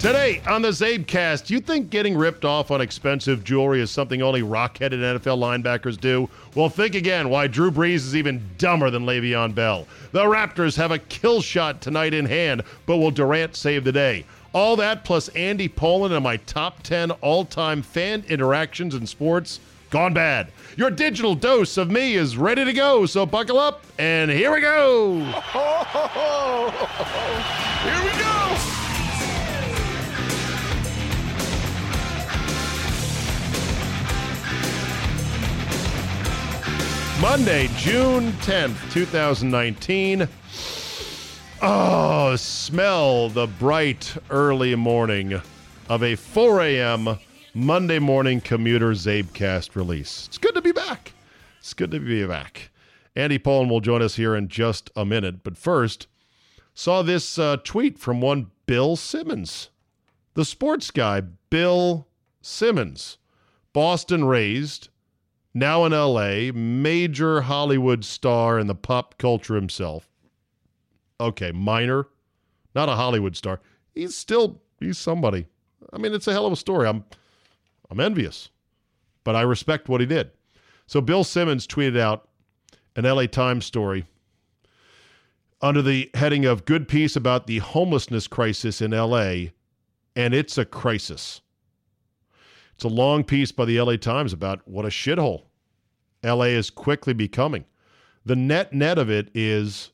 Today on the CzabeCast, you think getting ripped off on expensive jewelry is something only rock-headed NFL linebackers do? Well, think again why Drew Brees is even dumber than Le'Veon Bell. The Raptors have a kill shot tonight in hand, but will Durant save the day? All that plus Andy Pollin and my top 10 all-time fan interactions in sports gone bad. Your digital dose of me is ready to go, so buckle up and here we go. Here we go. Monday, June 10th, 2019. Oh, smell the bright early morning of a 4 a.m. Monday morning commuter CzabeCast release. It's good to be back. It's good to be back. Andy Pollin will join us here in just a minute. But first, saw this uh, tweet from one Bill Simmons, the sports guy, Bill Simmons, Boston raised, now in LA, major Hollywood star in the pop culture himself. Okay, minor, not a Hollywood star. He's still he's somebody. I mean, it's a hell of a story. I'm I'm envious, but I respect what he did. So Bill Simmons tweeted out an LA Times story under the heading of "Good piece about the homelessness crisis in LA," and it's a crisis. It's a long piece by the LA Times about what a shithole LA is quickly becoming. The net net of it is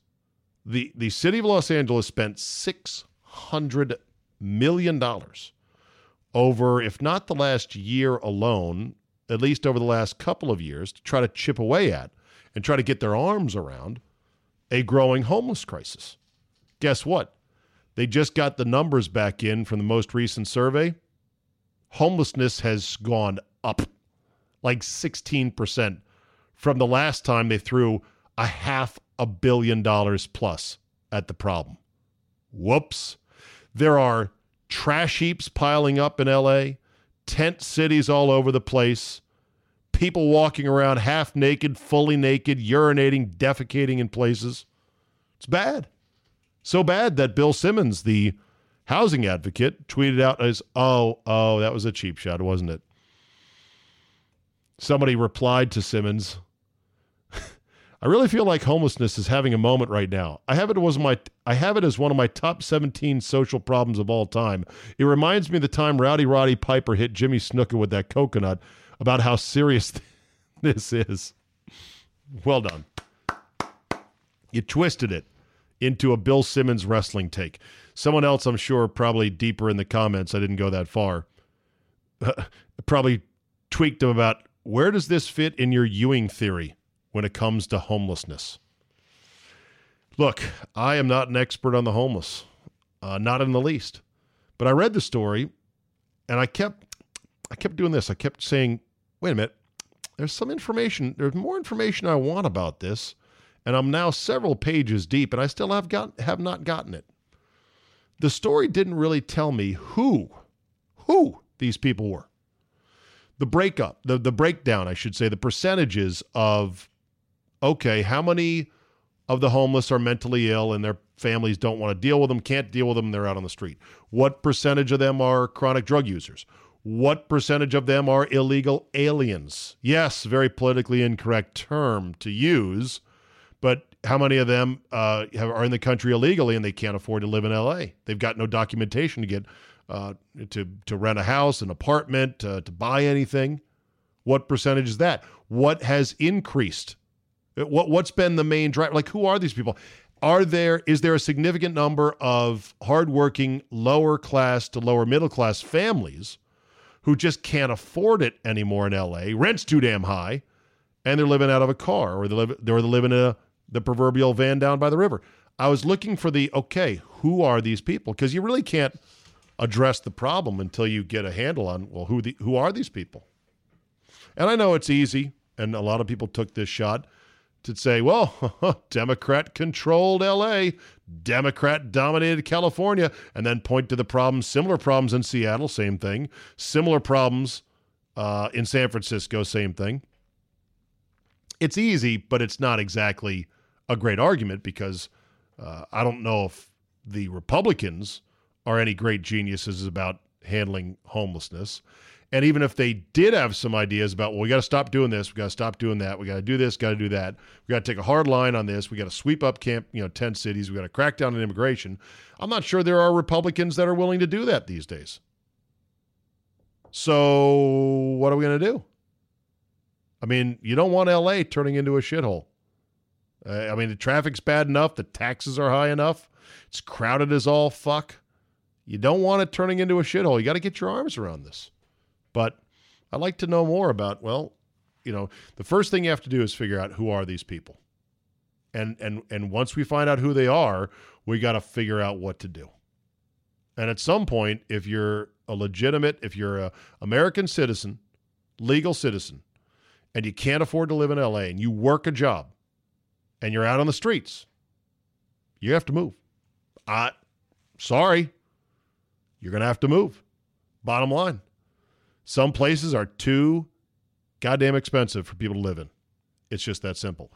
the the city of Los Angeles spent 600 million dollars over if not the last year alone, at least over the last couple of years to try to chip away at and try to get their arms around a growing homeless crisis. Guess what? They just got the numbers back in from the most recent survey homelessness has gone up like 16% from the last time they threw a half a billion dollars plus at the problem. Whoops. There are trash heaps piling up in LA, tent cities all over the place, people walking around half naked, fully naked, urinating, defecating in places. It's bad. So bad that Bill Simmons, the housing advocate, tweeted out as, oh, oh, that was a cheap shot, wasn't it? Somebody replied to Simmons, I really feel like homelessness is having a moment right now. I have it was my I have it as one of my top 17 social problems of all time. It reminds me of the time Rowdy Roddy Piper hit Jimmy Snuka with that coconut about how serious this is. Well done. You twisted it into a Bill Simmons wrestling take. Someone else, I'm sure, probably deeper in the comments, I didn't go that far, probably tweaked them about where does this fit in your Ewing theory when it comes to homelessness? Look, I am not an expert on the homeless, uh, not in the least. But I read the story, and I kept, I kept doing this. I kept saying, "Wait a minute, there's some information. There's more information I want about this." and I'm now several pages deep, and I still have got have not gotten it. The story didn't really tell me who who these people were. The breakup, the the breakdown, I should say, the percentages of okay, how many of the homeless are mentally ill and their families don't want to deal with them, can't deal with them, they're out on the street? What percentage of them are chronic drug users? What percentage of them are illegal aliens? Yes, very politically incorrect term to use but how many of them uh, have, are in the country illegally and they can't afford to live in LA? They've got no documentation to get uh, to to rent a house, an apartment, uh, to buy anything. What percentage is that? What has increased? What what's been the main driver? Like, who are these people? Are there is there a significant number of hardworking lower class to lower middle class families who just can't afford it anymore in LA? Rent's too damn high, and they're living out of a car, or they live or they're living in a the proverbial van down by the river. I was looking for the okay, who are these people? Because you really can't address the problem until you get a handle on well, who the who are these people? And I know it's easy, and a lot of people took this shot to say, well, Democrat controlled LA, Democrat dominated California, and then point to the problems, similar problems in Seattle, same thing, similar problems uh, in San Francisco, same thing. It's easy, but it's not exactly a great argument because uh, I don't know if the Republicans are any great geniuses about handling homelessness. And even if they did have some ideas about, well, we got to stop doing this, we got to stop doing that, we got to do this, got to do that, we got to take a hard line on this, we got to sweep up camp, you know, 10 cities, we got to crack down on immigration. I'm not sure there are Republicans that are willing to do that these days. So, what are we going to do? I mean, you don't want LA turning into a shithole. Uh, I mean, the traffic's bad enough, the taxes are high enough, it's crowded as all fuck. You don't want it turning into a shithole. You got to get your arms around this. But I'd like to know more about, well, you know, the first thing you have to do is figure out who are these people. And and and once we find out who they are, we got to figure out what to do. And at some point, if you're a legitimate, if you're a American citizen, legal citizen, and you can't afford to live in LA and you work a job and you're out on the streets, you have to move. Uh, sorry. You're going to have to move. Bottom line. Some places are too goddamn expensive for people to live in. It's just that simple.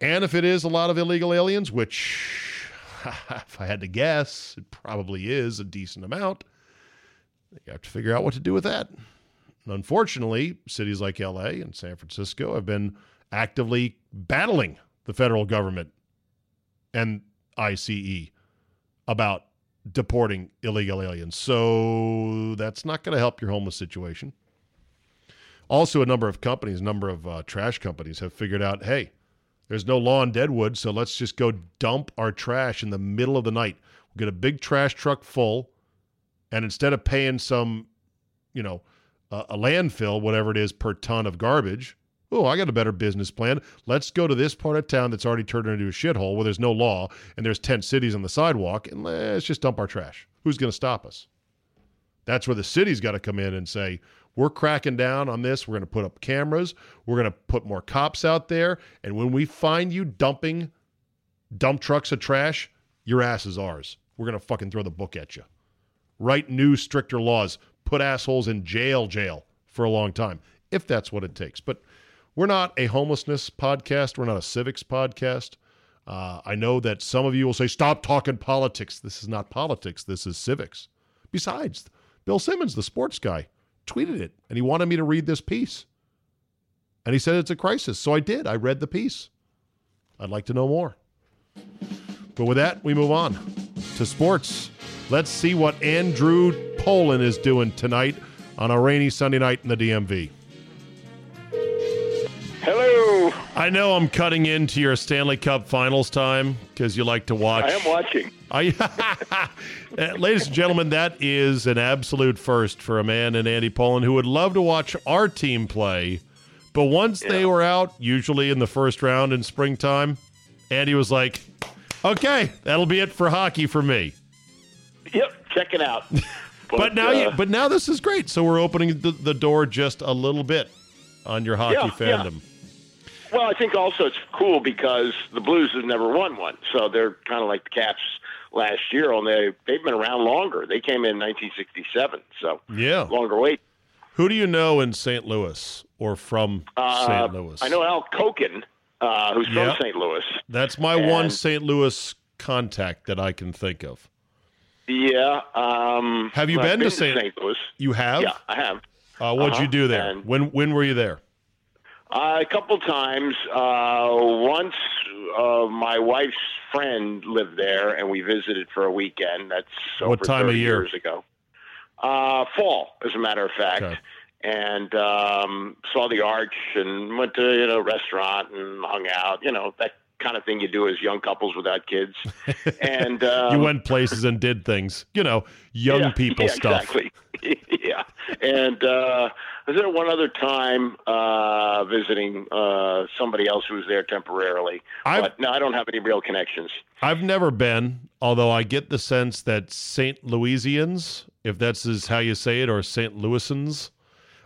And if it is a lot of illegal aliens, which if I had to guess, it probably is a decent amount, you have to figure out what to do with that. And unfortunately, cities like LA and San Francisco have been actively battling the federal government and ICE about deporting illegal aliens. So that's not going to help your homeless situation. Also, a number of companies, a number of uh, trash companies have figured out hey, there's no law in Deadwood, so let's just go dump our trash in the middle of the night. We'll get a big trash truck full, and instead of paying some, you know, a landfill, whatever it is per ton of garbage, oh, I got a better business plan. Let's go to this part of town that's already turned into a shithole where there's no law and there's tent cities on the sidewalk, and let's just dump our trash. Who's going to stop us? That's where the city's got to come in and say, we're cracking down on this. We're going to put up cameras. We're going to put more cops out there. And when we find you dumping dump trucks of trash, your ass is ours. We're going to fucking throw the book at you. Write new, stricter laws. Put assholes in jail, jail for a long time, if that's what it takes. But we're not a homelessness podcast. We're not a civics podcast. Uh, I know that some of you will say, stop talking politics. This is not politics. This is civics. Besides, Bill Simmons, the sports guy, tweeted it and he wanted me to read this piece. And he said it's a crisis. So I did. I read the piece. I'd like to know more. But with that, we move on to sports. Let's see what Andrew Pollin is doing tonight on a rainy Sunday night in the DMV. I know I'm cutting into your Stanley Cup Finals time because you like to watch. I am watching. I, uh, ladies and gentlemen, that is an absolute first for a man in Andy Pollin who would love to watch our team play. But once yeah. they were out, usually in the first round in springtime, Andy was like, "Okay, that'll be it for hockey for me." Yep, check it out. But, but now, uh, you, but now this is great. So we're opening the, the door just a little bit on your hockey yeah, fandom. Yeah. Well, I think also it's cool because the Blues have never won one, so they're kind of like the Caps last year. And they they've been around longer. They came in 1967, so yeah, longer wait. Who do you know in St. Louis or from uh, St. Louis? I know Al Koken, uh, who's from St. Louis. That's my and, one St. Louis contact that I can think of. Yeah. Um, have you been, been, to St. Louis? You have? Yeah, I have. Uh, what'd uh-huh. you do there? And when when were you there? Uh, a couple times. Uh, once, uh, my wife's friend lived there, and we visited for a weekend. That's what time of year? Years ago. Uh, fall, as a matter of fact. Okay. And um, saw the arch, and went to you know restaurant and hung out. You know that kind of thing you do as young couples without kids. And um, you went places and did things. You know, young yeah, people yeah, stuff. Exactly. yeah. And uh, was there one other time uh, visiting uh, somebody else who was there temporarily. I've, but no, I don't have any real connections. I've never been, although I get the sense that St. Louisians, if that's is how you say it, or St. Louisans,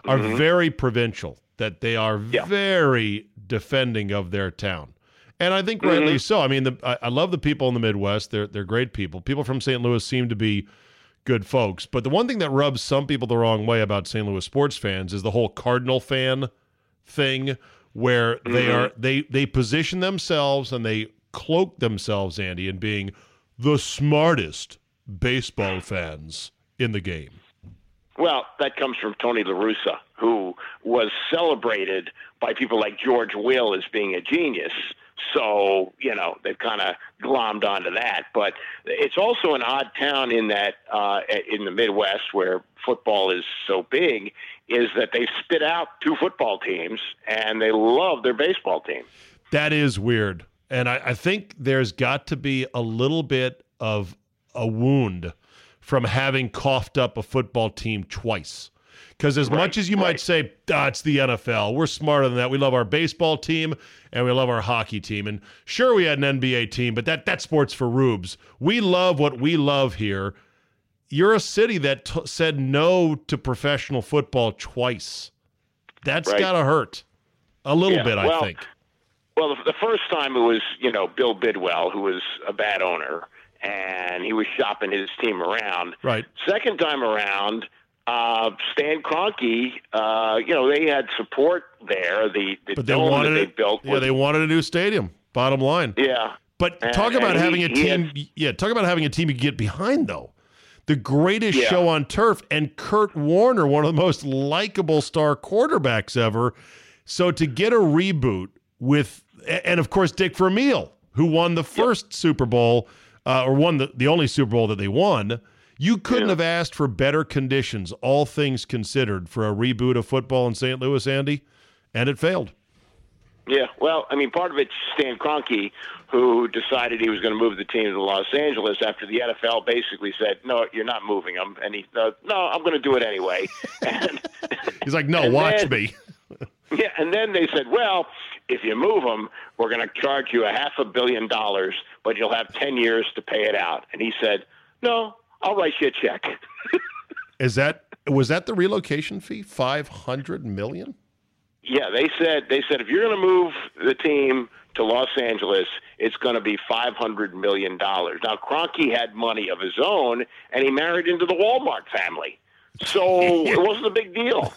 are mm-hmm. very provincial. That they are yeah. very defending of their town. And I think rightly mm-hmm. so. I mean, the, I, I, love the people in the Midwest. They're they're great people. People from St. Louis seem to be good folks. But the one thing that rubs some people the wrong way about St. Louis sports fans is the whole Cardinal fan thing, where mm-hmm. they are they they position themselves and they cloak themselves, Andy, in being the smartest baseball fans in the game. Well, that comes from Tony La Russa, who was celebrated by people like George Will as being a genius. So, you know, they've kind of glommed onto that. But it's also an odd town in that, uh, in the Midwest where football is so big, is that they spit out two football teams and they love their baseball team. That is weird. And I, I think there's got to be a little bit of a wound from having coughed up a football team twice. Because as right, much as you right. might say, ah, it's the NFL, we're smarter than that. We love our baseball team and we love our hockey team. And sure, we had an NBA team, but that that sports for rubes. We love what we love here. You're a city that t- said no to professional football twice. That's right. got to hurt a little yeah, bit, I think. Well, the, the first time it was, you know, Bill Bidwell, who was a bad owner, and he was shopping his team around. Right. Second time around, uh, Stan Kroenke, uh, you know, they had support there. The, the but they wanted they built. Yeah, they wanted a new stadium. Bottom line. Yeah. But and, talk about having he, a team. Had, yeah, talk about having a team you get behind though. The greatest yeah. show on turf, and Kurt Warner, one of the most likable star quarterbacks ever. So to get a reboot with, and of course Dick Vermeil, who won the first yep. Super Bowl, uh, or won the, the only Super Bowl that they won you couldn't yeah. have asked for better conditions, all things considered, for a reboot of football in St. Louis, Andy, and it failed. Yeah, well, I mean, part of it's Stan Kroenke, who decided he was going to move the team to Los Angeles after the NFL basically said, "No, you're not moving them," and he thought, "No, I'm going to do it anyway." and, He's like, "No, watch then, me." yeah, and then they said, "Well, if you move them, we're going to charge you a half a billion dollars, but you'll have ten years to pay it out." And he said, "No, I'll write you a check. Is that was that the relocation fee? Five hundred million? Yeah, they said they said if you're going to move the team to Los Angeles, it's going to be five hundred million dollars. Now Kroenke had money of his own, and he married into the Walmart family, so it wasn't a big deal.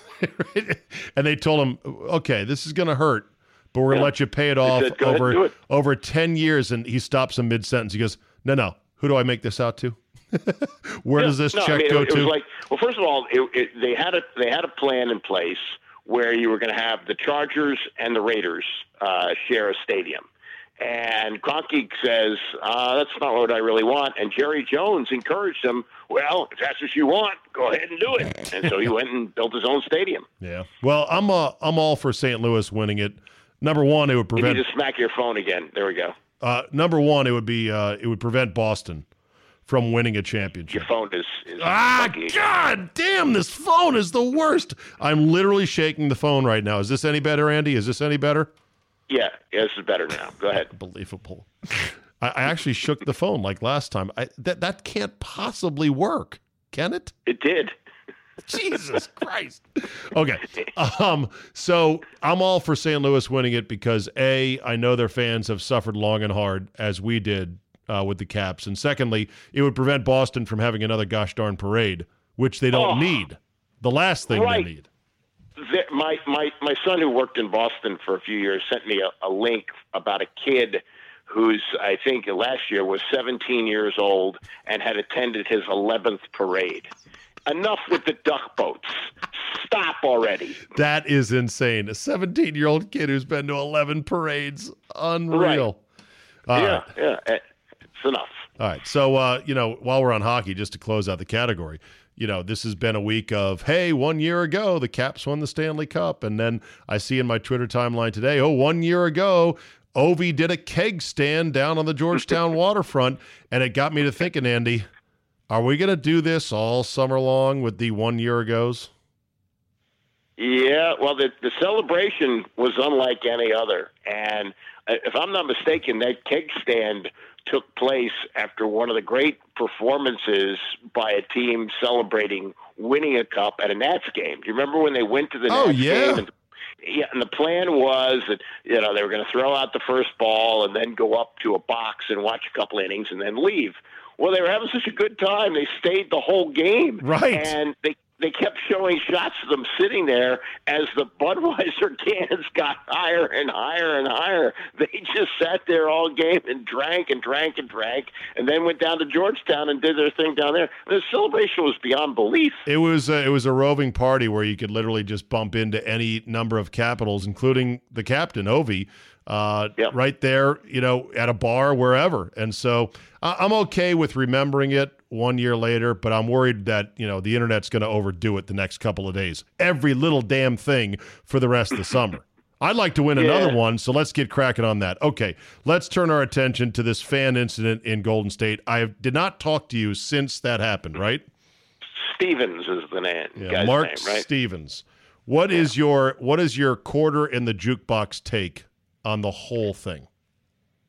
and they told him, "Okay, this is going to hurt, but we're going to let you pay it off said, over it. over ten years." And he stops in mid sentence. He goes, "No, no, who do I make this out to?" Where yeah, does this no, check I mean, go it, to? It was like, well, first of all, it, they had a they had a plan in place where you were going to have the Chargers and the Raiders uh, share a stadium. And Kroenke says, uh, that's not what I really want. And Jerry Jones encouraged him, well, if that's what you want, go ahead and do it. And so he went and built his own stadium. Yeah. Well, I'm uh, I'm all for St. Louis winning it. Number one, it would prevent. You just smack your phone again. There we go. Uh, number one, it would be uh, it would prevent Boston from winning a championship. Your phone is, is ah god damn this phone is the worst. I'm literally shaking the phone right now. Is this any better, Andy? Is this any better? Yeah, yeah this is better now. Go ahead. Unbelievable. I, I actually shook the phone like last time. I, that that can't possibly work, can it? It did. Jesus Christ. Okay. Um, so I'm all for St. Louis winning it because A, I know their fans have suffered long and hard, as we did uh, with the Caps. And secondly, it would prevent Boston from having another gosh darn parade, which they don't oh, need. The last thing right. they need. The, my, my, my son, who worked in Boston for a few years, sent me a, a link about a kid who's, I think, last year was 17 years old and had attended his 11th parade. Enough with the duck boats. Stop already. That is insane. A 17 year old kid who's been to 11 parades. Unreal. Right. yeah, right. yeah. It's enough. All right. So, uh, you know, while we're on hockey, just to close out the category, you know, this has been a week of, hey, one year ago, the Caps won the Stanley Cup. And then I see in my Twitter timeline today, oh, one year ago, Ovi did a keg stand down on the Georgetown waterfront. And it got me to thinking, Andy, are we going to do this all summer long with the one year ago's? Yeah, well, the the celebration was unlike any other, and uh, if I'm not mistaken, that keg stand took place after one of the great performances by a team celebrating winning a cup at a Nats game. Do you remember when they went to the oh, Nats yeah. game? And, yeah, and the plan was that you know they were going to throw out the first ball and then go up to a box and watch a couple innings and then leave. Well, they were having such a good time; they stayed the whole game, right? And they they kept showing shots of them sitting there as the Budweiser cans got higher and higher and higher. They just sat there all game and drank and drank and drank, and then went down to Georgetown and did their thing down there. The celebration was beyond belief. It was a, it was a roving party where you could literally just bump into any number of capitals, including the captain Ovi. Uh, yep. right there, you know, at a bar, wherever. And so uh, I'm okay with remembering it one year later, but I'm worried that, you know, the internet's going to overdo it the next couple of days. Every little damn thing for the rest of the summer. I'd like to win yeah. another one, so let's get cracking on that. Okay, let's turn our attention to this fan incident in Golden State. I did not talk to you since that happened, right? Stevens is the name. Yeah, Mark name, right? Stevens. What yeah. is your what is your quarter in the jukebox take on the whole thing?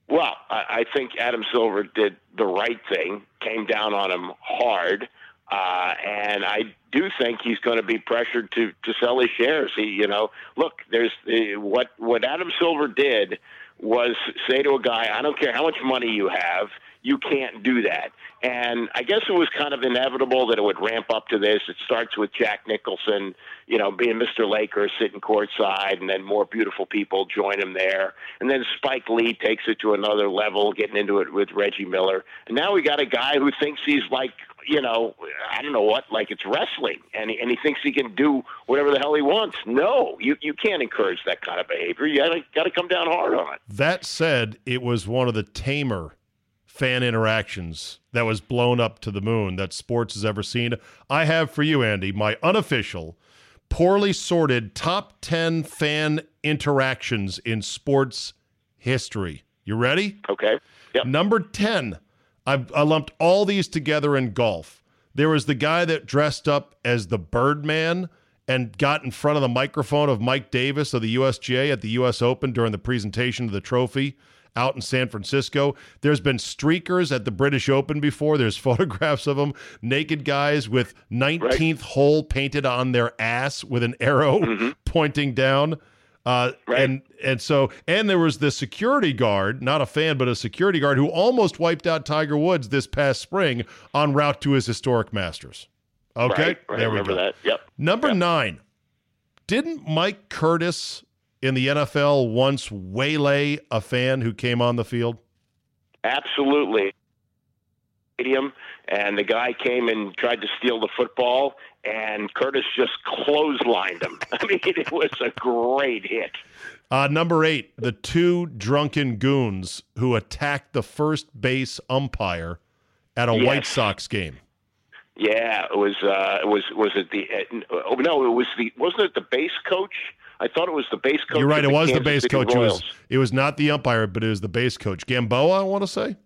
Well, I, think Adam Silver did the right thing, came down on him hard, uh, and I do think he's going to be pressured to to sell his shares. He, you know, look, there's uh, what what Adam Silver did was say to a guy, I don't care how much money you have, you can't do that. And I guess it was kind of inevitable that it would ramp up to this. It starts with Jack Nicholson, you know, being Mr. Laker sitting courtside, and then more beautiful people join him there. And then Spike Lee takes it to another level, getting into it with Reggie Miller. And now we got a guy who thinks he's like, you know, I don't know what, like it's wrestling, and he, and he thinks he can do whatever the hell he wants. No, you you can't encourage that kind of behavior. You got got to come down hard on it. That said, it was one of the tamer fan interactions that was blown up to the moon that sports has ever seen. I have for you, Andy, my unofficial, poorly sorted top 10 fan interactions in sports history. You ready? Okay. Yep. Number 10, I've, I lumped all these together in golf. There was the guy that dressed up as the Birdman and got in front of the microphone of Mike Davis of the USGA at the US Open during the presentation of the trophy out in San Francisco. There's been streakers at the British Open before. There's photographs of them, naked guys with 19th right. hole painted on their ass with an arrow mm-hmm. pointing down. Uh, right. And and so and there was the security guard, not a fan, but a security guard who almost wiped out Tiger Woods this past spring en route to his historic Masters. Okay, right, right. there we remember go. that. Yep. Number yep. nine. Didn't Mike Curtis in the NFL once waylay a fan who came on the field? Absolutely. Stadium, and the guy came and tried to steal the football, and Curtis just clotheslined him. I mean, it was a great hit. Uh, number eight, the two drunken goons who attacked the first base umpire at a yes. White Sox game. Yeah, it was. Uh, it was was it the? Uh, oh no, it was the. Wasn't it the base coach? I thought it was the base coach. You're right. It was Kansas the base City coach. It was. It was not the umpire, but it was the base coach. Gamboa, I want to say.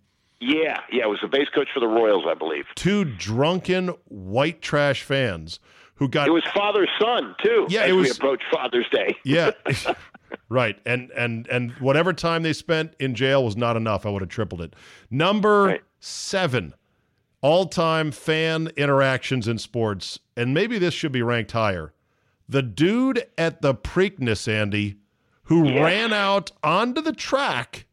Yeah, yeah, it was the base coach for the Royals, I believe. Two drunken white trash fans who got. It was father son too. Yeah, it was. We approached Father's Day. Yeah. right, and and and whatever time they spent in jail was not enough. I would have tripled it. Number Right. seven, all-time fan interactions in sports, and maybe this should be ranked higher. The dude at the Preakness, Andy, who Yes. ran out onto the track,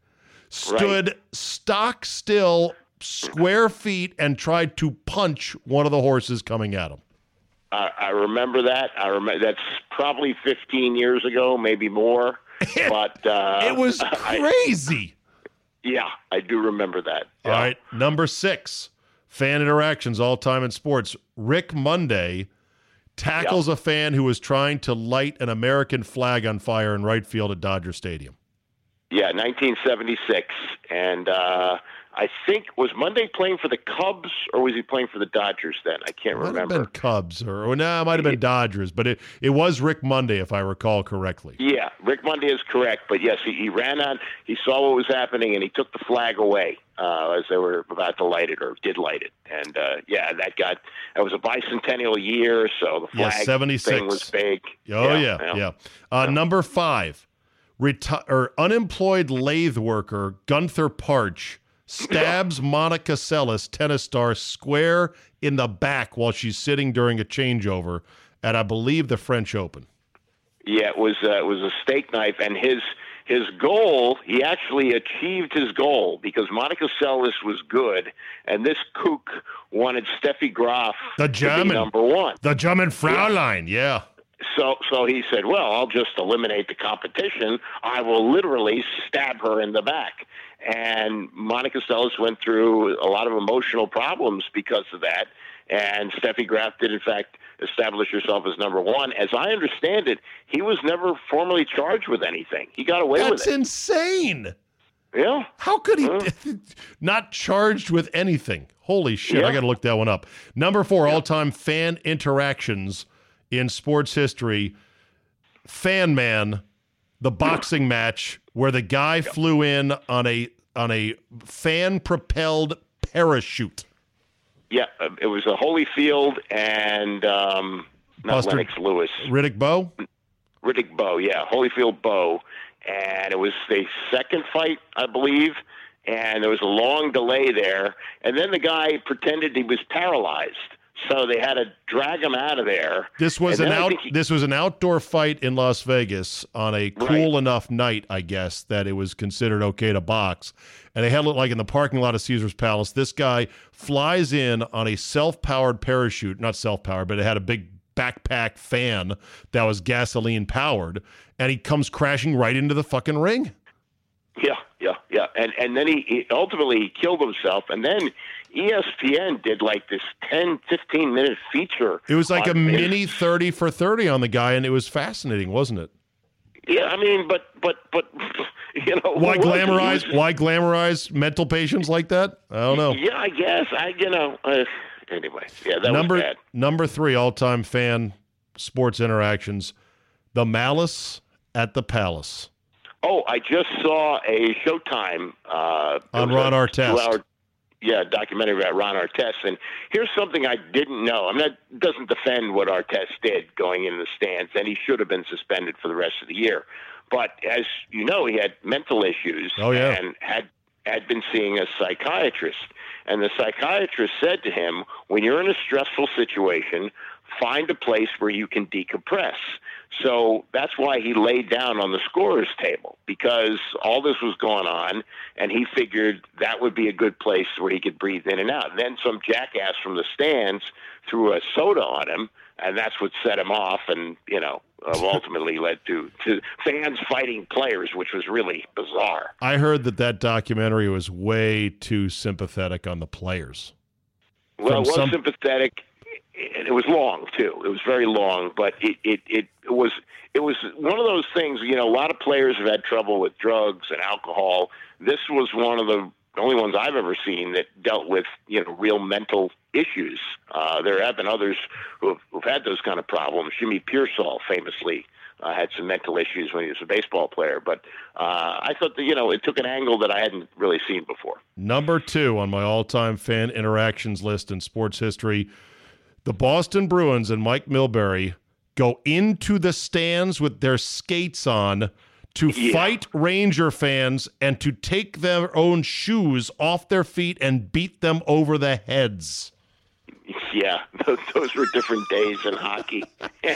stood stock still, square feet, and tried to punch one of the horses coming at him. I, I remember that. I remember that's probably 15 years ago, maybe more. But uh, It was I- crazy. yeah, I do remember that. All right, number six, fan interactions all time in sports. Rick Monday tackles a fan who was trying to light an American flag on fire in right field at Dodger Stadium. Yeah, 1976, and uh, I think was Monday playing for the Cubs or was he playing for the Dodgers then? I can't might remember. Have been Cubs or, or no, it might have been Dodgers, but it, it was Rick Monday if I recall correctly. Yeah, Rick Monday is correct, but yes, he, he ran on. He saw what was happening and he took the flag away uh, as they were about to light it or did light it, and uh, yeah, that got that was a bicentennial year, so the flag yeah, 76. thing was big. Oh yeah, yeah. yeah. yeah. Uh, number five, reti- or unemployed lathe worker Gunther Parche stabs Monica Seles, tennis star, square in the back while she's sitting during a changeover at, I believe, the French Open. Yeah, it was uh, it was a steak knife, and his his goal he actually achieved his goal because Monica Seles was good, and this kook wanted Steffi Graf the German number one, the German Fraulein, yeah. yeah. So, so he said, "Well, I'll just eliminate the competition. I will literally stab her in the back." And Monica Seles went through a lot of emotional problems because of that. And Steffi Graf did, in fact, establish herself as number one. As I understand it, he was never formally charged with anything. He got away That's with it. That's insane. Yeah. How could he not charged with anything? Holy shit! Yeah. I got to look that one up. Number four, yeah. all-time fan interactions in sports history. Fan man, the boxing match where the guy yep. flew in on a on a fan propelled parachute. Yeah, uh, it was a Holyfield and um, not Buster, Lennox Lewis. Riddick Bowe. Riddick Bowe, yeah, Holyfield Bowe, and it was the second fight, I believe. And there was a long delay there, and then the guy pretended he was paralyzed so they had to drag him out of there. This was an out. He, this was an outdoor fight in Las Vegas on a cool right. enough night, I guess, that it was considered okay to box. And they had it like in the parking lot of Caesar's Palace. This guy flies in on a self-powered parachute, not self-powered, but it had a big backpack fan that was gasoline powered, and he comes crashing right into the fucking ring. Yeah, yeah, yeah. And and then he, he ultimately he killed himself, and then ESPN did like this 10, 15 minute feature. It was like a mini 30 for 30 on the guy, and it was fascinating, wasn't it? Yeah, I mean, but, but, but, you know. Why glamorize, was, why glamorize mental patients like that? I don't know. Yeah, I guess. I, you know, uh, anyway, yeah, that number, was bad. Number three all time fan sports interactions The Malice at the Palace. Oh, I just saw a Showtime uh, on Ron Artest yeah, documentary about Ron Artest. And here's something I didn't know. I mean, that doesn't defend what Artest did going in the stands, and he should have been suspended for the rest of the year. But as you know, he had mental issues oh, yeah. and had had been seeing a psychiatrist. And the psychiatrist said to him, when you're in a stressful situation, find a place where you can decompress. So that's why he laid down on the scorer's table because all this was going on, and he figured that would be a good place where he could breathe in and out. And then some jackass from the stands threw a soda on him, and that's what set him off, and you know, ultimately led to to fans fighting players, which was really bizarre. I heard that that documentary was way too sympathetic on the players. Well, it was some... sympathetic it was long too. It was very long, but it, it it was it was one of those things. You know, a lot of players have had trouble with drugs and alcohol. This was one of the only ones I've ever seen that dealt with you know real mental issues. Uh, there have been others who have, who've had those kind of problems. Jimmy Piersall famously uh, had some mental issues when he was a baseball player. But uh, I thought that you know it took an angle that I hadn't really seen before. Number two on my all-time fan interactions list in sports history the Boston Bruins and Mike Milbury go into the stands with their skates on to yeah. fight Ranger fans and to take their own shoes off their feet and beat them over the heads. Yeah, those, those were different days in hockey.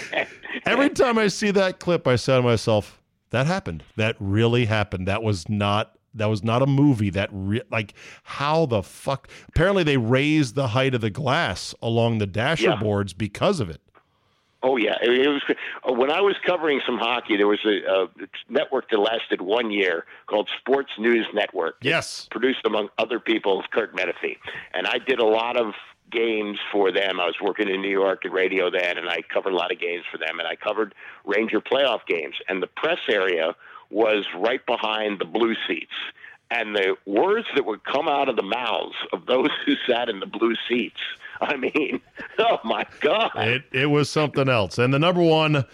Every time I see that clip, I say to myself, that happened. That really happened. That was not that was not a movie. That re- like how the fuck? Apparently, they raised the height of the glass along the dasher yeah. boards because of it. Oh yeah, it was uh, when I was covering some hockey. There was a, a network that lasted one year called Sports News Network. Yes, produced among other people Kirk Menefee, and I did a lot of games for them. I was working in New York at radio then, and I covered a lot of games for them, and I covered Ranger playoff games. And the press area was right behind the blue seats. and the words that would come out of the mouths of those who sat in the blue seats. I mean, oh my God. It, it was something else. And the number one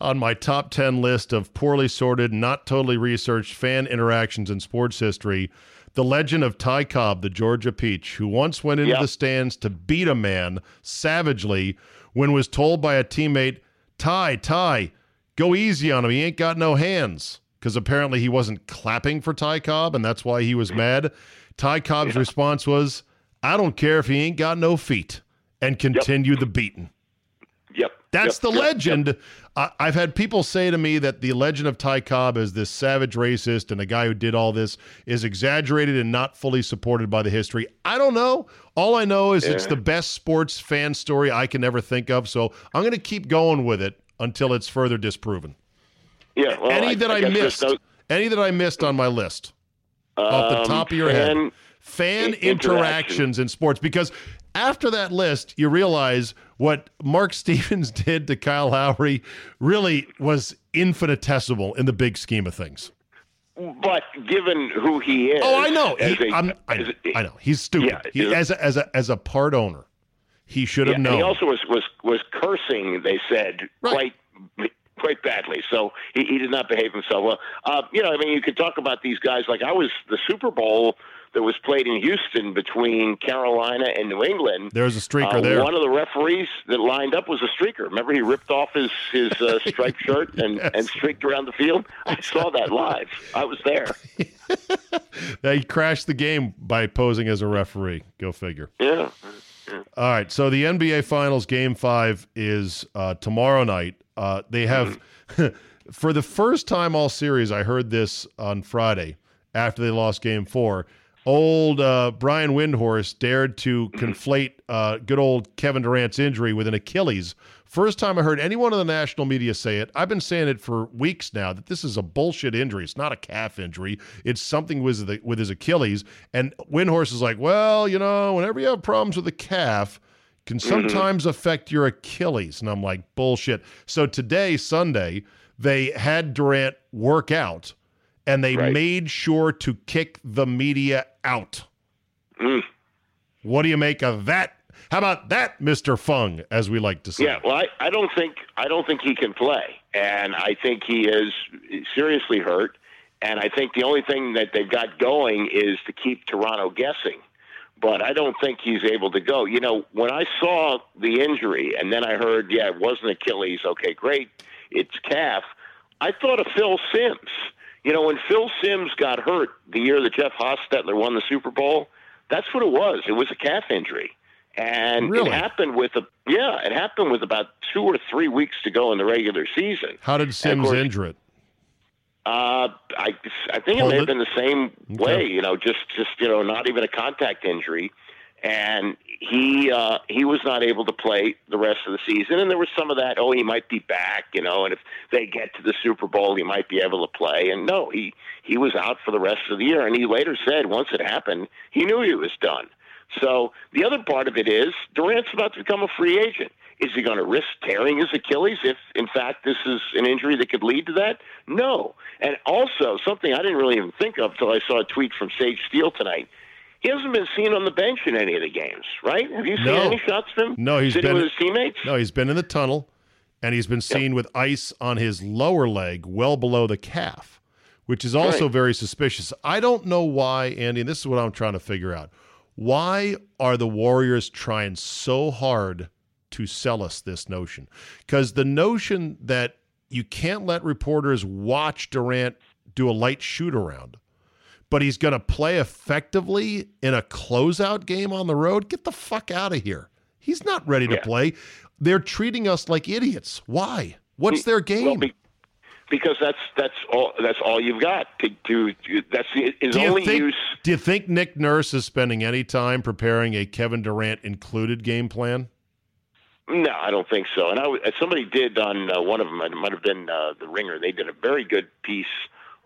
on my top 10 list of poorly sorted, not totally researched fan interactions in sports history the legend of Ty Cobb, the Georgia Peach, who once went into yep. the stands to beat a man savagely when was told by a teammate, Ty, Ty, go easy on him. He ain't got no hands. Because apparently he wasn't clapping for Ty Cobb, and that's why he was mad. Ty Cobb's yeah. response was, I don't care if he ain't got no feet, and continue yep. the beating. Yep. That's yep. the yep. legend. I, I've had people say to me that the legend of Ty Cobb as this savage racist and the guy who did all this is exaggerated and not fully supported by the history. I don't know. All I know is yeah. it's the best sports fan story I can ever think of. So I'm going to keep going with it until it's further disproven. Yeah. Well, any I, that I, I missed, no... any that I missed on my list, um, off the um, top of your fan, head, fan interactions in sports. Because after that list, you realize what Mark Stevens did to Kyle Lowry really was infinitesimal in the big scheme of things. But given who he is, oh, I know, he, a, I, know a, I know, he's stupid. Yeah, he, as a, as a as a part owner, he should have yeah, known. he also was was was cursing. They said right. quite quite badly. So he, he did not behave himself well. Uh, you know, I mean, you could talk about these guys. Like I was the Super Bowl that was played in Houston between Carolina and New England. There was a streaker uh, there. One of the referees that lined up was a streaker. Remember, he ripped off his his uh, striped shirt and yes. and streaked around the field. I saw that live. I was there. he crashed the game by posing as a referee. Go figure. Yeah. All right. So the NBA Finals Game Five is uh, tomorrow night. Uh, they have, for the first time all series, I heard this on Friday after they lost Game Four old uh, Brian Windhorst dared to conflate uh, good old Kevin Durant's injury with an Achilles. First time I heard anyone in the national media say it. I've been saying it for weeks now that this is a bullshit injury. It's not a calf injury. It's something with the, with his Achilles. And Windhorst is like, well, you know, whenever you have problems with the calf, can mm-hmm. sometimes mm-hmm. affect your Achilles. And I'm like, bullshit. So today, Sunday, they had Durant work out and they right. made sure to kick the media out. Mm. What do you make of that? How about that, Mister Fung, as we like to say? Yeah, well, I, I don't think I don't think he can play, and I think he is seriously hurt. And I think the only thing that they've got going is to keep Toronto guessing. But I don't think he's able to go. You know, when I saw the injury, and then I heard, yeah, it wasn't Achilles. Okay, great, it's calf. I thought of Phil Simms you know, when Phil Simms got hurt the year that Jeff Hostetler won the Super Bowl, that's what it was. It was a calf injury. And really? it happened with a yeah, it happened with about two or three weeks to go in the regular season. How did Simms course, injure it? Uh, I I think it may have been the same way. You know, just just you know, not even a contact injury and he uh, he was not able to play the rest of the season. And there was some of that. Oh, he might be back, you know. And if they get to the Super Bowl, he might be able to play. And no, he he was out for the rest of the year. And he later said, once it happened, he knew he was done. So the other part of it is Durant's about to become a free agent. Is he going to risk tearing his Achilles if, in fact, this is an injury that could lead to that? No. And also, something I didn't really even think of until I saw a tweet from Sage Steele tonight he hasn't been seen on the bench in any of the games, right? Have you seen no. any shots of him? No, he's sitting been with his teammates. No, he's been in the tunnel, and he's been seen yep. with ice on his lower leg, well below the calf, which is also right. very suspicious. I don't know why, Andy. And this is what I'm trying to figure out. Why are the Warriors trying so hard to sell us this notion? Because the notion that you can't let reporters watch Durant do a light shoot around but he's going to play effectively in a closeout game on the road. Get the fuck out of here. He's not ready to yeah. play. They're treating us like idiots. Why? What's their game? Well, be, because that's that's all that's all you've got to do. That's his only think, use. Do you think Nick Nurse is spending any time preparing a Kevin Durant included game plan? No, I don't think so. And I, somebody did on uh, one of them. It might have been uh, the Ringer. They did a very good piece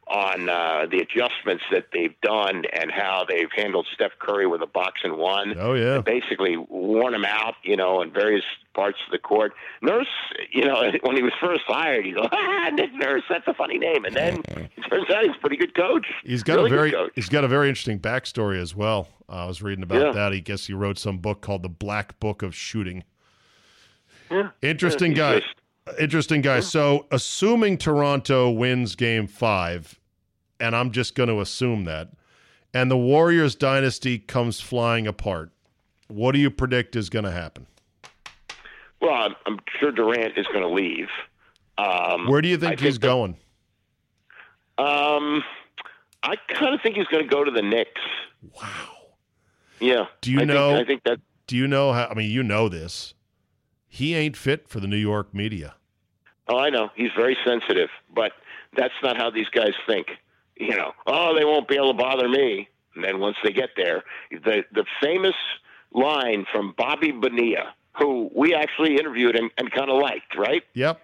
on uh, the adjustments that they've done and how they've handled Steph Curry with a box and one. Oh yeah, basically worn him out, you know, in various parts of the court. Nurse, you know, when he was first hired, he goes, "Ah, Nick Nurse, that's a funny name," and then it turns out he's a pretty good coach. He's got really a very he's got a very interesting backstory as well. Uh, I was reading about Yeah. that. He guess he wrote some book called The Black Book of Shooting. Yeah. Interesting He's guy. just- Interesting guy. So, assuming Toronto wins game five, and I'm just going to assume that, and the Warriors dynasty comes flying apart, what do you predict is going to happen? Well, I'm, I'm sure Durant is going to leave. Um, Where do you think I he's that- going? Um, I kind of think he's going to go to the Knicks. Wow. Yeah. Do you I know- Think, I think that. Do you know how? I mean, you know this. He ain't fit for the New York media. Oh, I know. He's very sensitive, but that's not how these guys think. You know, oh, they won't be able to bother me. And then once they get there, the the famous line from Bobby Bonilla, who we actually interviewed and, and kind of liked, right? Yep.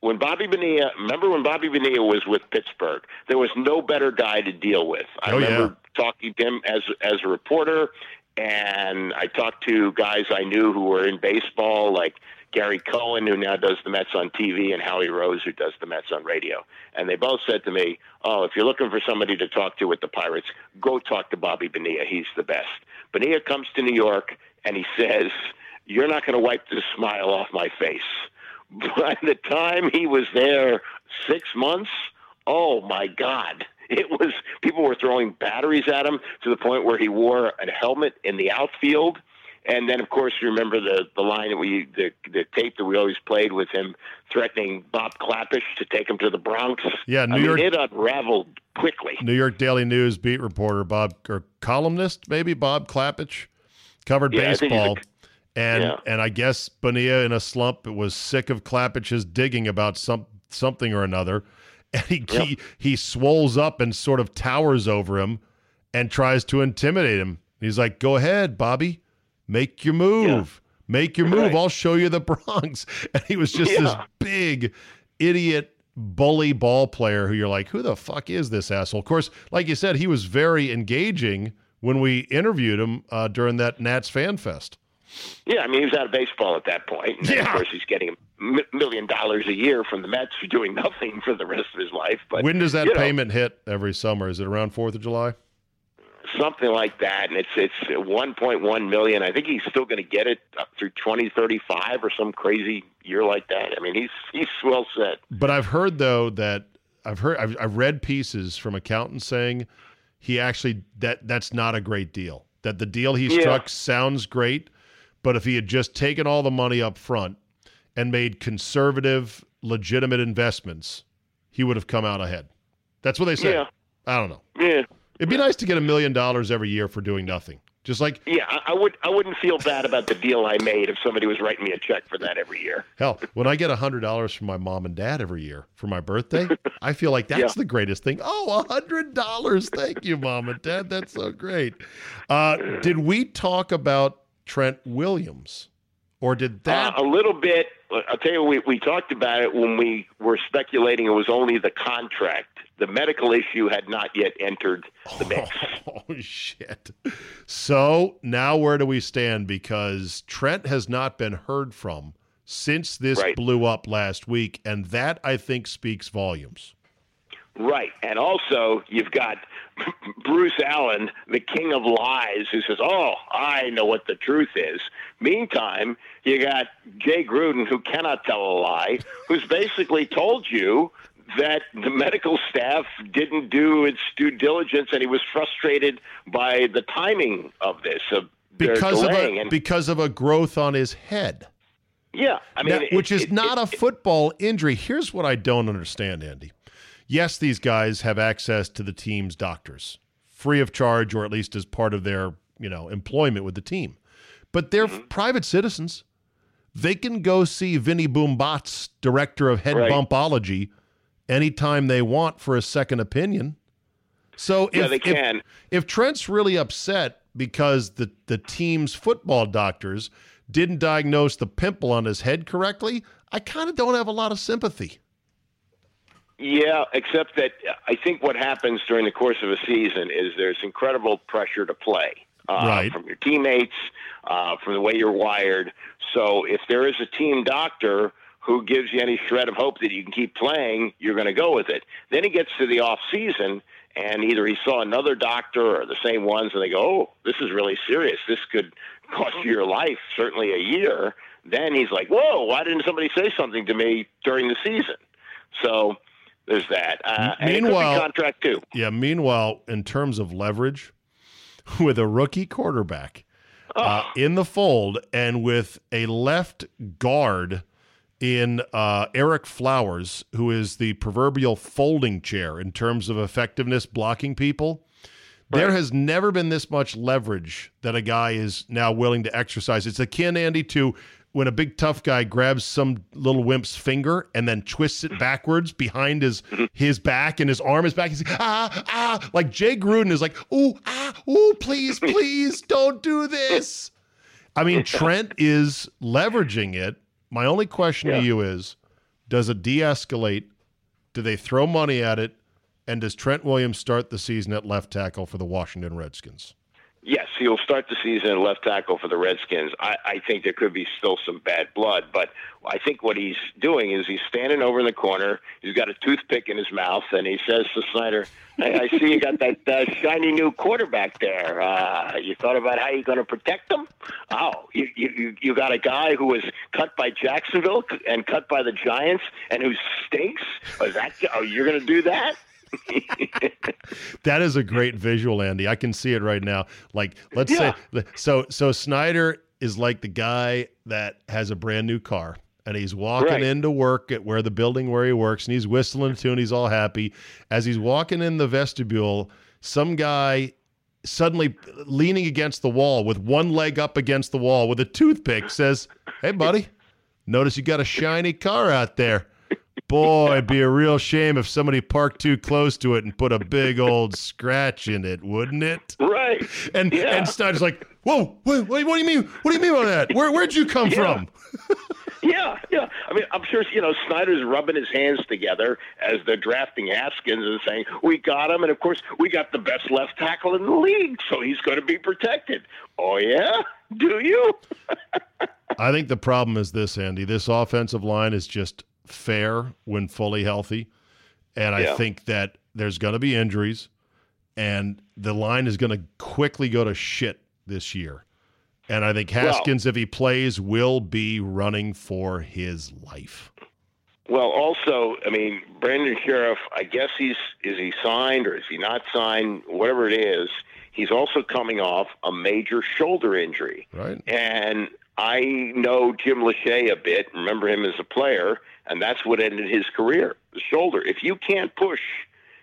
when Bobby Bonilla, remember when Bobby Bonilla was with Pittsburgh, there was no better guy to deal with. I Oh, yeah. remember talking to him as as a reporter, and I talked to guys I knew who were in baseball, like Gary Cohen, who now does the Mets on TV, and Howie Rose, who does the Mets on radio. And they both said to me, "Oh, if you're looking for somebody to talk to with the Pirates, go talk to Bobby Bonilla. He's the best." Bonilla comes to New York, and he says, "You're not going to wipe the smile off my face." by the time he was there six months, oh my God. It was people were throwing batteries at him to the point where he wore a helmet in the outfield. And then, of course, you remember the the line that we the the tape that we always played with him threatening Bob Klapisch to take him to the Bronx. Yeah, New I mean, York- it unraveled quickly. New York Daily News beat reporter Bob or columnist maybe Bob Klapisch covered Yeah, he's a- baseball. and Yeah. and I guess Bonilla in a slump was sick of Klapisch's digging about some something or another. And he, Yep. he he swolls up and sort of towers over him and tries to intimidate him. He's like, "Go ahead, Bobby. Make your move. Make your move. Right. I'll show you the Bronx." And he was just this big idiot bully ball player who you're like, who the fuck is this asshole? Of course, like you said, he was very engaging when we interviewed him uh, during that Nats Fan Fest. Yeah, I mean, he was out of baseball at that point. And Yeah. of course, he's getting a million dollars a year from the Mets for doing nothing for the rest of his life. But when does that you know, payment hit every summer? Is it around Fourth of July? something like that, and it's it's 1.1 million. I think he's still going to get it up through 2035 or some crazy year like that. I mean, he's he's well set. But I've heard though that I've heard I've, I've read pieces from accountants saying he actually that that's not a great deal. That the deal he Yeah. struck sounds great, but if he had just taken all the money up front and made conservative, legitimate investments, he would have come out ahead. That's what they say. Yeah. I don't know. Yeah, It'd be nice to get a million dollars every year for doing nothing. Just like yeah. I, I would I wouldn't feel bad about the deal I made if somebody was writing me a check for that every year. Hell, when I get hundred dollars from my mom and dad every year for my birthday, I feel like that's Yeah. the greatest thing. Oh, a hundred dollars! Thank you, mom and dad. That's so great. Uh, did we talk about Trent Williams, or did that? Uh, a little bit. I'll tell you, we, we talked about it when we were speculating it was only the contract. The medical issue had not yet entered the mix. Oh shit! So now where do we stand? Because Trent has not been heard from since this Right. blew up last week, and that I think speaks volumes. Right. And also, you've got Bruce Allen, the king of lies, who says, Oh, I know what the truth is. Meantime, you got Jay Gruden, who cannot tell a lie, who's basically told you that the medical staff didn't do its due diligence and he was frustrated by the timing of this. Of Because of a and, because of a growth on his head. yeah, I mean, Now, it- which is it- not it- a football injury. Here's what I don't understand, Andy. Yes, these guys have access to the team's doctors, free of charge, or at least as part of their you know employment with the team. But they're Mm-hmm. private citizens. They can go see Vinny Boombots, director of head Right. bumpology, anytime they want for a second opinion. So Yeah, if, they if- can. if Trent's really upset because the, the team's football doctors didn't diagnose the pimple on his head correctly, I kind of don't have a lot of sympathy. Yeah, except that I think what happens during the course of a season is there's incredible pressure to play. Uh, Right. From your teammates, uh, from the way you're wired. So if there is a team doctor who gives you any shred of hope that you can keep playing, you're going to go with it. Then he gets to the off season, and either he saw another doctor or the same ones, and they go, "Oh, this is really serious. This could cost you your life, certainly a year." Then he's like, "Whoa, why didn't somebody say something to me during the season?" So there's that. Uh, and it could be Meanwhile- contract too. Yeah. Meanwhile, in terms of leverage, with a rookie quarterback uh, in the fold and with a left guard in uh, Ereck Flowers, who is the proverbial folding chair in terms of effectiveness blocking people. There has never been this much leverage that a guy is now willing to exercise. It's akin, Andy, to when a big tough guy grabs some little wimp's finger and then twists it backwards behind his his back and his arm is back. He's like, ah, ah. Like Jay Gruden is like, ooh, ah, ooh, please, please don't do this. I mean, Trent is leveraging it. My only question Yeah. to you is does it de escalate? Do they throw money at it? And does Trent Williams start the season at left tackle for the Washington Redskins? Yes, he'll start the season at left tackle for the Redskins. I, I think there could be still some bad blood, but I think what he's doing is he's standing over in the corner. He's got a toothpick in his mouth, and he says to Snyder, "I, I see you got that uh, shiny new quarterback there. Uh, you thought about how you're going to protect him? Oh, you, you you- you got a guy who was cut by Jacksonville and cut by the Giants, and who stinks. Is that? Oh, you're going to do that?" That is a great visual, Andy. I can see it right now. Like, let's Yeah. say, so so Snyder is like the guy that has a brand new car and he's walking Right. into work at where the building where he works and he's whistling a tune. He's all happy. As he's walking in the vestibule, some guy suddenly leaning against the wall with one leg up against the wall with a toothpick says, "Hey, buddy, notice you got a shiny car out there." Boy, it'd be a real shame if somebody parked too close to it and put a big old scratch in it, wouldn't it? right. And Yeah. and Snyder's like, "Whoa, wait, what do you mean? What do you mean by that? Where where'd you come Yeah. from?" Yeah, yeah. I mean, I'm sure you know Snyder's rubbing his hands together as they're drafting Haskins and saying, "We got him," and of course, we got the best left tackle in the league, so he's going to be protected. Oh yeah, do you? I think the problem is this, Andy. This offensive line is just fair when fully healthy. And I Yeah. think that there's going to be injuries and the line is going to quickly go to shit this year. And I think Haskins, if he plays, will be running for his life. Well, also, I mean, Brandon Scherff. I guess he's is he signed or is he not signed? Whatever it is, he's also coming off a major shoulder injury. Right? And I know Jim Lachey a bit, remember him as a player, and that's what ended his career the shoulder. If you can't push,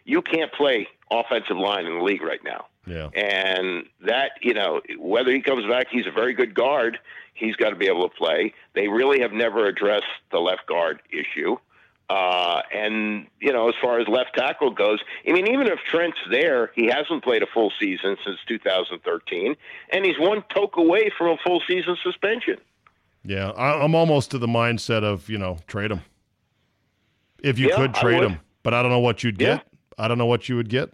you can't play offensive line in the league right now. Yeah. And that, you know, whether he comes back, he's a very good guard. He's got to be able to play. They really have never addressed the left guard issue. Uh, and, you know, as far as left tackle goes, I mean, even if Trent's there, he hasn't played a full season since 2013, and he's one toke away from a full season suspension. Yeah. I'm almost to the mindset of, you know, trade him. If you Yeah, could trade him. But I don't know what you'd Yeah. get. I don't know what you would get.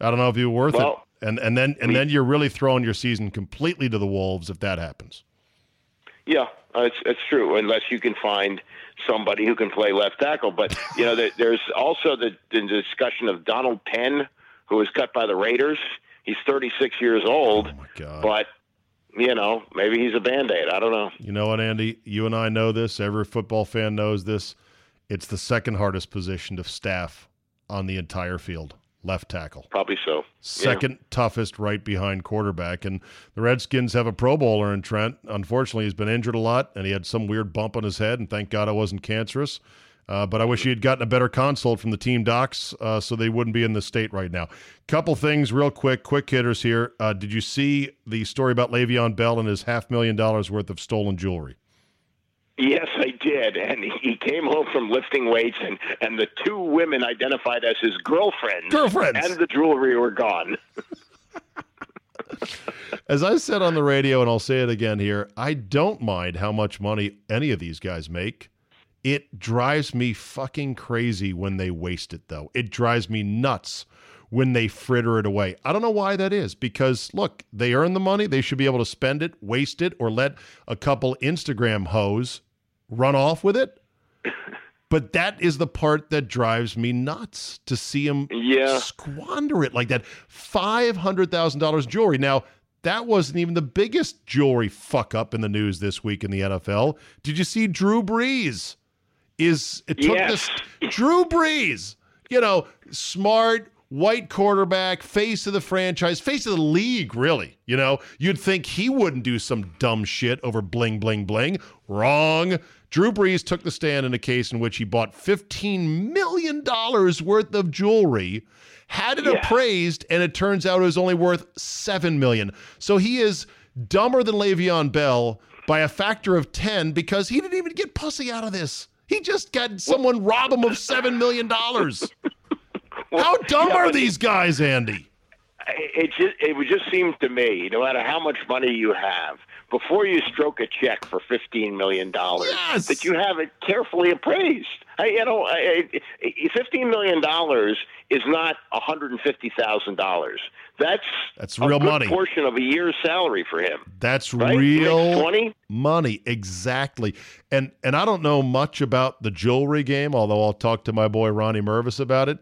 I don't know if you're worth Well, it. And and then and then you're really throwing your season completely to the wolves if that happens. Yeah, uh, it's it's true. Unless you can find somebody who can play left tackle, but you know, there, there's also the, the discussion of Donald Penn, who was cut by the Raiders. He's 36 years old, Oh my god. but you know, maybe he's a band aid. I don't know. You know what, Andy? You and I know this. Every football fan knows this. It's the second hardest position to staff on the entire field. Left tackle. Probably so. Second toughest right behind quarterback. And the Redskins have a Pro Bowler in Trent. Unfortunately, he's been injured a lot and he had some weird bump on his head. And thank God it wasn't cancerous. Uh, but I wish he had gotten a better consult from the team docs uh, so they wouldn't be in the state right now. Couple things real quick, quick hitters here. Uh, did you see the story about Le'Veon Bell and his half million dollars worth of stolen jewelry? Yes, I did. And he- came home from lifting weights, and, and the two women identified as his girlfriends, Girlfriends. and the jewelry were gone. As I said on the radio, and I'll say it again here, I don't mind how much money any of these guys make It drives me fucking crazy when they waste it, though. It drives me nuts when they fritter it away. I don't know why that is because look, they earn the money, they should be able to spend it, waste it, or let a couple Instagram hoes run off with it. But that is the part that drives me nuts to see him yeah. squander it like that. Five hundred thousand dollars jewelry. Now that wasn't even the biggest jewelry fuck up in the news this week in the NFL. Did you see Drew Brees? Is it took yes. this Drew Brees? You know, smart, white quarterback, face of the franchise, face of the league, really. You know, you'd think he wouldn't do some dumb shit over bling, bling, bling. Wrong. Drew Brees took the stand in a case in which he bought $15 million worth of jewelry, had it yeah. appraised, and it turns out it was only worth 7 million. So he is dumber than Le'Veon Bell by a factor of 10 because he didn't even get pussy out of this. He just got someone rob him of $7 million. how dumb are these guys, Andy? It just it would just seem to me, no matter how much money you have, before you stroke a check for fifteen million dollars, yes. that you have it carefully appraised. I, you know, I, I, fifteen million dollars is not one hundred and fifty thousand dollars. That's that's real money. Portion of a year's salary for him. That's right? real twenty money, exactly. And and I don't know much about the jewelry game, although I'll talk to my boy Ronnie Mervis about it.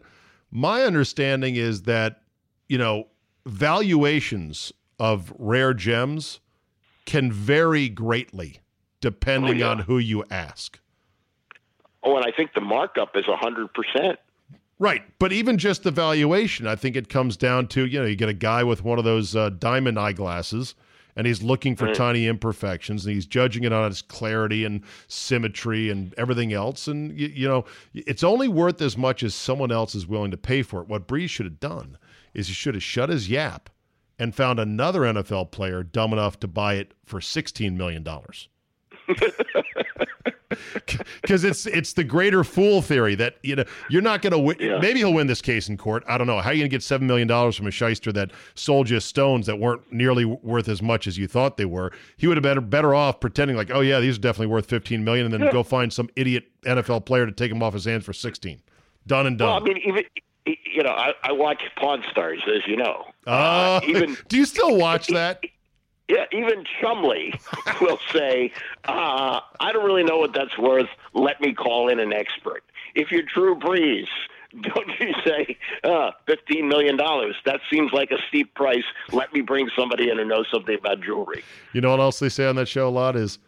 My understanding is that you know valuations of rare gems can vary greatly depending oh, yeah. on who you ask. Oh, and I think the markup is 100%. Right. But even just the valuation, I think it comes down to, you know, you get a guy with one of those uh, diamond eyeglasses and he's looking for right. tiny imperfections and he's judging it on its clarity and symmetry and everything else. And, you, you know, it's only worth as much as someone else is willing to pay for it. What Brees should have done is he should have shut his yap and found another NFL player dumb enough to buy it for $16 million. Because it's it's the greater fool theory that you know you're not going to win. Yeah. Maybe he'll win this case in court. I don't know. How are you going to get seven million dollars from a shyster that sold you stones that weren't nearly worth as much as you thought they were? He would have been better off pretending like, oh yeah, these are definitely worth fifteen million, and then go find some idiot NFL player to take them off his hands for sixteen. Done and done. Well, I mean, even you know, I, I watch Pawn Stars, as you know. Uh, even do you still watch that? Yeah, even Chumlee will say, uh, "I don't really know what that's worth. Let me call in an expert." If you're Drew Brees, don't you say uh, fifteen million dollars? That seems like a steep price. Let me bring somebody in who knows something about jewelry. You know what else they say on that show a lot is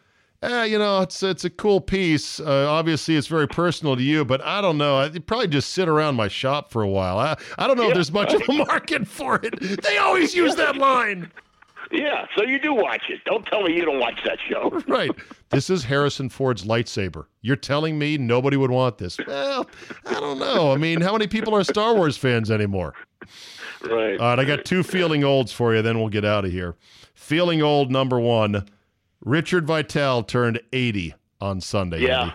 eh, you know, it's it's a cool piece. Uh, obviously, it's very personal to you, but I don't know. I'd probably just sit around my shop for a while. I, I don't know yeah, if there's much of a market for it. They always use that line. Yeah, so you do watch it. Don't tell me you don't watch that show. Right. This is Harrison Ford's lightsaber. You're telling me nobody would want this? Well, I don't know. I mean, how many people are Star Wars fans anymore? Right. All right, I got two feeling olds for you, then we'll get out of here. Feeling old number one. Richard Vitale turned 80 on Sunday. Yeah. Andy.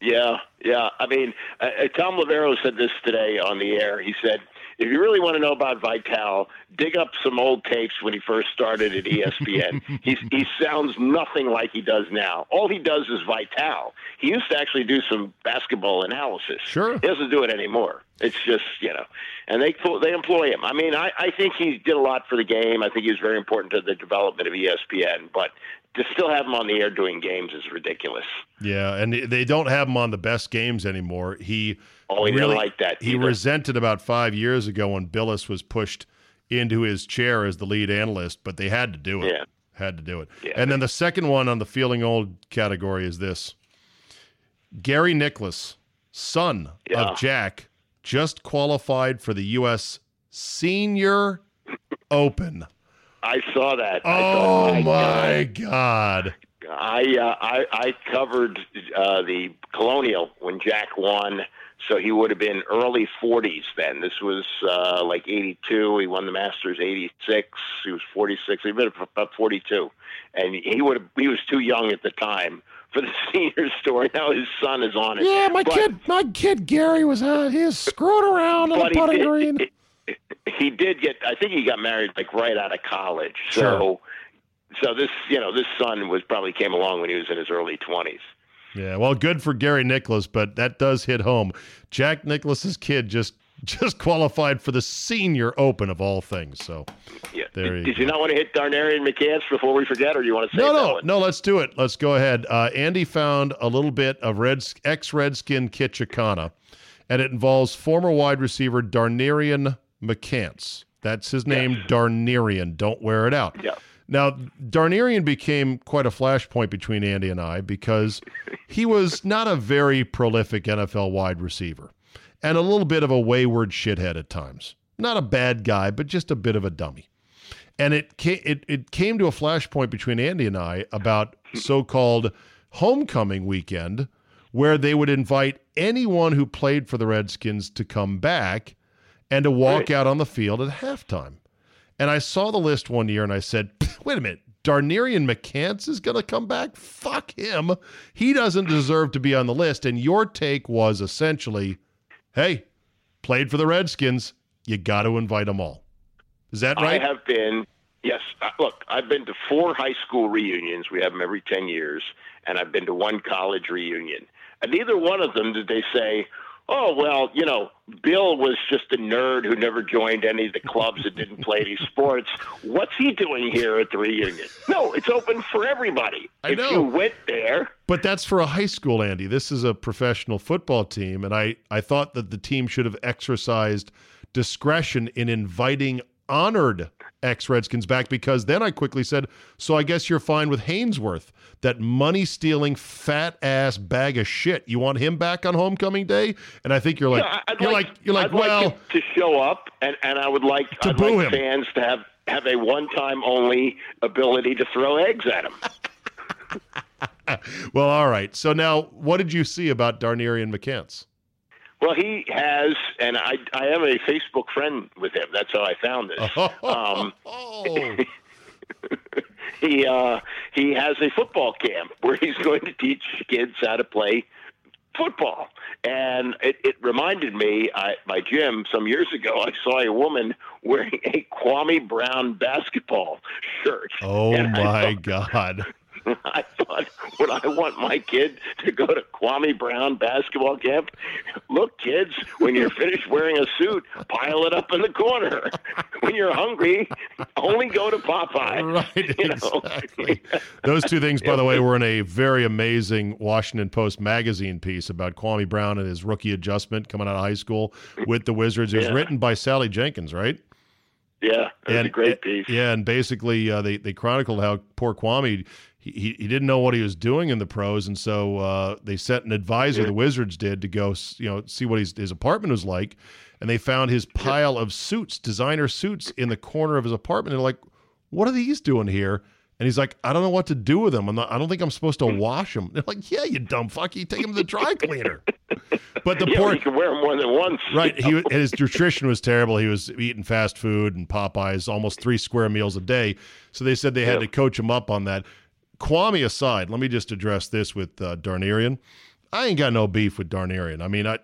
Yeah, yeah. I mean, uh, Thom Loverro said this today on the air. He said, if you really want to know about Vitale, dig up some old tapes when he first started at ESPN. He's, he sounds nothing like he does now. All he does is Vitale. He used to actually do some basketball analysis. Sure. He doesn't do it anymore. It's just, you know, and they they employ him. I mean, I, I think he did a lot for the game. I think he was very important to the development of ESPN, but to still have him on the air doing games is ridiculous. Yeah, and they don't have him on the best games anymore. He oh, he really, didn't like that. He resented about five years ago when Bilas was pushed into his chair as the lead analyst, but they had to do it. Yeah. Had to do it. Yeah. And then the second one on the feeling old category is this Gary Nicklaus, son yeah. of Jack, just qualified for the U.S. Senior Open. I saw that. Oh I thought, my, my God. God. I, uh, I I covered uh, the Colonial when Jack won, so he would have been early 40s then. This was uh, like 82. He won the Masters 86. He was 46. He'd been about 42, and he would have, he was too young at the time for the senior story. Now his son is on it. Yeah, my but, kid, my kid Gary was uh, he was screwing around on the putting green. He did get. I think he got married like right out of college. Sure. So, so this you know this son was probably came along when he was in his early twenties. Yeah, well, good for Gary Nicklaus, but that does hit home. Jack Nicklaus's kid just just qualified for the Senior Open of all things. So, yeah. there did, you, did you not want to hit Darnerien McCants before we forget, or do you want to say no, no, no? Let's do it. Let's go ahead. Uh, Andy found a little bit of Reds, ex-Redskin Kitchakana, and it involves former wide receiver Darnerien McCants. That's his name, yes. Darnerien. Don't wear it out. Yeah. Now, Darnerien became quite a flashpoint between Andy and I because he was not a very prolific NFL wide receiver and a little bit of a wayward shithead at times. Not a bad guy, but just a bit of a dummy. And it came, it, it came to a flashpoint between Andy and I about so called homecoming weekend, where they would invite anyone who played for the Redskins to come back and to walk right. out on the field at halftime. And I saw the list one year and I said, wait a minute, Darnerien McCants is going to come back? Fuck him. He doesn't deserve to be on the list. And your take was essentially, hey, played for the Redskins. You got to invite them all. Is that right? I have been, yes. Uh, look, I've been to four high school reunions. We have them every 10 years. And I've been to one college reunion. And neither one of them did they say, oh well, you know, Bill was just a nerd who never joined any of the clubs and didn't play any sports. What's he doing here at the reunion? No, it's open for everybody. I if know. you went there. But that's for a high school, Andy. This is a professional football team, and I, I thought that the team should have exercised discretion in inviting honored ex Redskins back because then I quickly said, So I guess you're fine with Haynesworth, that money stealing fat ass bag of shit. You want him back on homecoming day? And I think you're like, yeah, you're like, like, you're like, I'd well, like to show up, and, and I would like, to I'd boo like him. fans to have, have a one time only ability to throw eggs at him. well, all right. So now, what did you see about Darnerien McCants? Well, he has, and I, I am a Facebook friend with him. That's how I found this. Um, he uh, he has a football camp where he's going to teach kids how to play football. And it, it reminded me, I, my gym some years ago, I saw a woman wearing a Kwame Brown basketball shirt. Oh my thought, God. I thought, would I want my kid to go to Kwame Brown basketball camp? Look, kids, when you're finished wearing a suit, pile it up in the corner. When you're hungry, only go to Popeye. Right, exactly. Those two things, by the way, were in a very amazing Washington Post magazine piece about Kwame Brown and his rookie adjustment coming out of high school with the Wizards. It was yeah. written by Sally Jenkins, right? Yeah, and, a great piece. Yeah, and basically uh, they they chronicled how poor Kwame he, he didn't know what he was doing in the pros, and so uh, they sent an advisor. Yeah. The Wizards did to go, you know, see what his his apartment was like, and they found his pile of suits, designer suits, in the corner of his apartment. They're like, "What are these doing here?" And he's like, "I don't know what to do with them. I'm not, I don't think I'm supposed to wash them." They're like, "Yeah, you dumb fuck. You take them to the dry cleaner." But the yeah, poor you can wear them more than once. Right. He his nutrition was terrible. He was eating fast food and Popeyes almost three square meals a day. So they said they had to coach him up on that. Kwame aside, let me just address this with uh, Darnerien. I ain't got no beef with Darnerien. I mean, I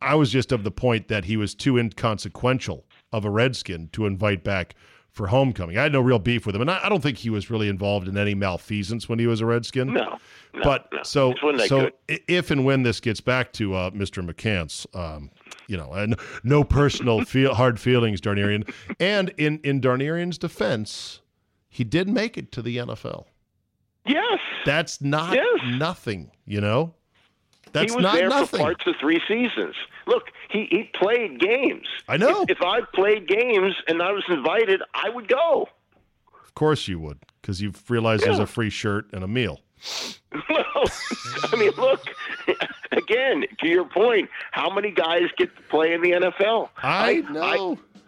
I was just of the point that he was too inconsequential of a Redskin to invite back for homecoming. I had no real beef with him, and I, I don't think he was really involved in any malfeasance when he was a Redskin. No, no but no. so so if and when this gets back to uh, Mr. McCants, um, you know, and no personal feel, hard feelings, Darnerien. And in in Darnerien's defense, he did make it to the NFL. Yes. That's not yes. nothing, you know? That's he was not there nothing. for parts of three seasons. Look, he, he played games. I know. If, if I played games and I was invited, I would go. Of course you would, because you've realized yeah. there's a free shirt and a meal. Well, I mean, look, again, to your point, how many guys get to play in the NFL? I, I know. I,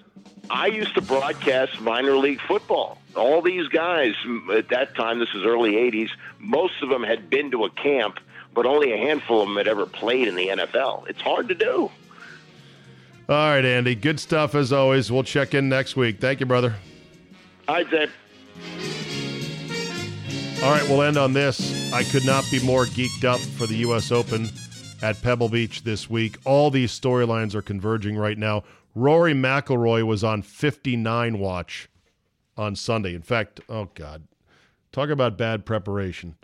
I used to broadcast minor league football all these guys at that time, this is early 80s, most of them had been to a camp, but only a handful of them had ever played in the NFL. It's hard to do. All right, Andy. Good stuff as always. We'll check in next week. Thank you, brother. All right, Dave. All right, we'll end on this. I could not be more geeked up for the U.S. Open at Pebble Beach this week. All these storylines are converging right now. Rory McIlroy was on 59 watch on Sunday. In fact, oh God, talk about bad preparation.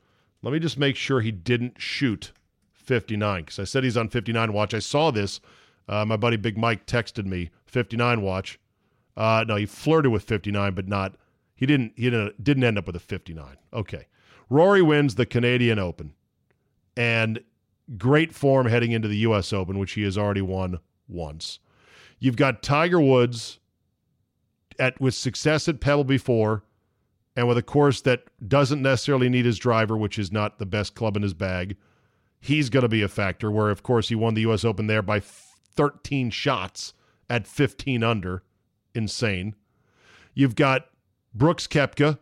Let me just make sure he didn't shoot 59 because I said he's on 59 watch. I saw this. Uh, my buddy Big Mike texted me 59 watch. Uh, no, he flirted with 59, but not. He didn't. He didn't, didn't end up with a 59. Okay. Rory wins the Canadian Open, and great form heading into the U.S. Open, which he has already won once. You've got Tiger Woods at with success at Pebble before, and with a course that doesn't necessarily need his driver, which is not the best club in his bag. He's going to be a factor. Where of course he won the U.S. Open there by 13 shots at 15 under, insane. You've got Brooks Koepka,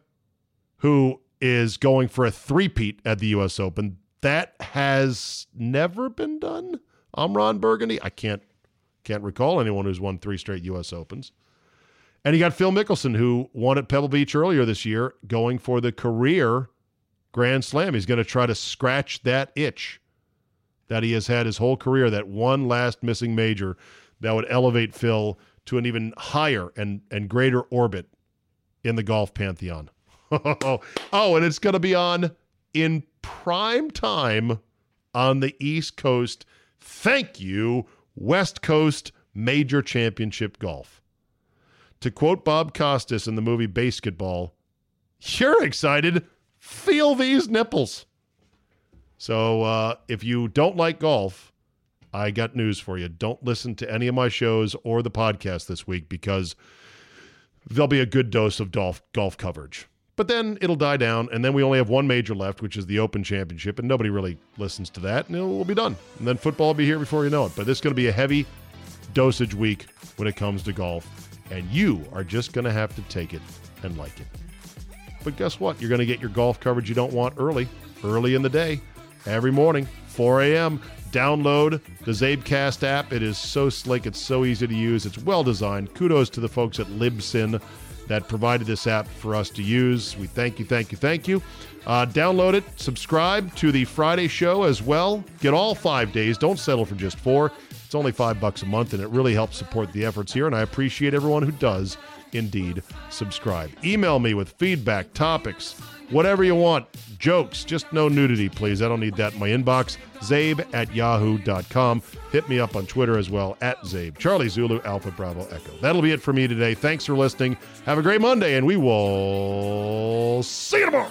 who is going for a three-peat at the U.S. Open. That has never been done. I'm Ron Burgundy. I can't can't recall anyone who's won three straight U.S. Opens. And you got Phil Mickelson, who won at Pebble Beach earlier this year, going for the career Grand Slam. He's going to try to scratch that itch that he has had his whole career, that one last missing major that would elevate Phil to an even higher and, and greater orbit in the golf pantheon. oh, and it's going to be on in prime time on the East Coast. Thank you, West Coast Major Championship Golf. To quote Bob Costas in the movie BASEketball, you're excited. Feel these nipples. So uh, if you don't like golf, I got news for you. Don't listen to any of my shows or the podcast this week because there'll be a good dose of golf golf coverage. But then it'll die down, and then we only have one major left, which is the Open Championship, and nobody really listens to that, and it will be done. And then football will be here before you know it. But this is going to be a heavy dosage week when it comes to golf, and you are just going to have to take it and like it. But guess what? You're going to get your golf coverage you don't want early, early in the day, every morning, 4 a.m. Download the CzabeCast app. It is so slick. It's so easy to use. It's well designed. Kudos to the folks at Libsyn that provided this app for us to use. We thank you, thank you, thank you. Uh, download it. Subscribe to the Friday show as well. Get all five days. Don't settle for just four. It's only five bucks a month, and it really helps support the efforts here. And I appreciate everyone who does indeed subscribe. Email me with feedback, topics, whatever you want, jokes, just no nudity, please. I don't need that in my inbox. Czabe at yahoo.com. Hit me up on Twitter as well, at Czabe. Charlie Zulu, Alpha Bravo Echo. That'll be it for me today. Thanks for listening. Have a great Monday, and we will see you tomorrow.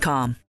com.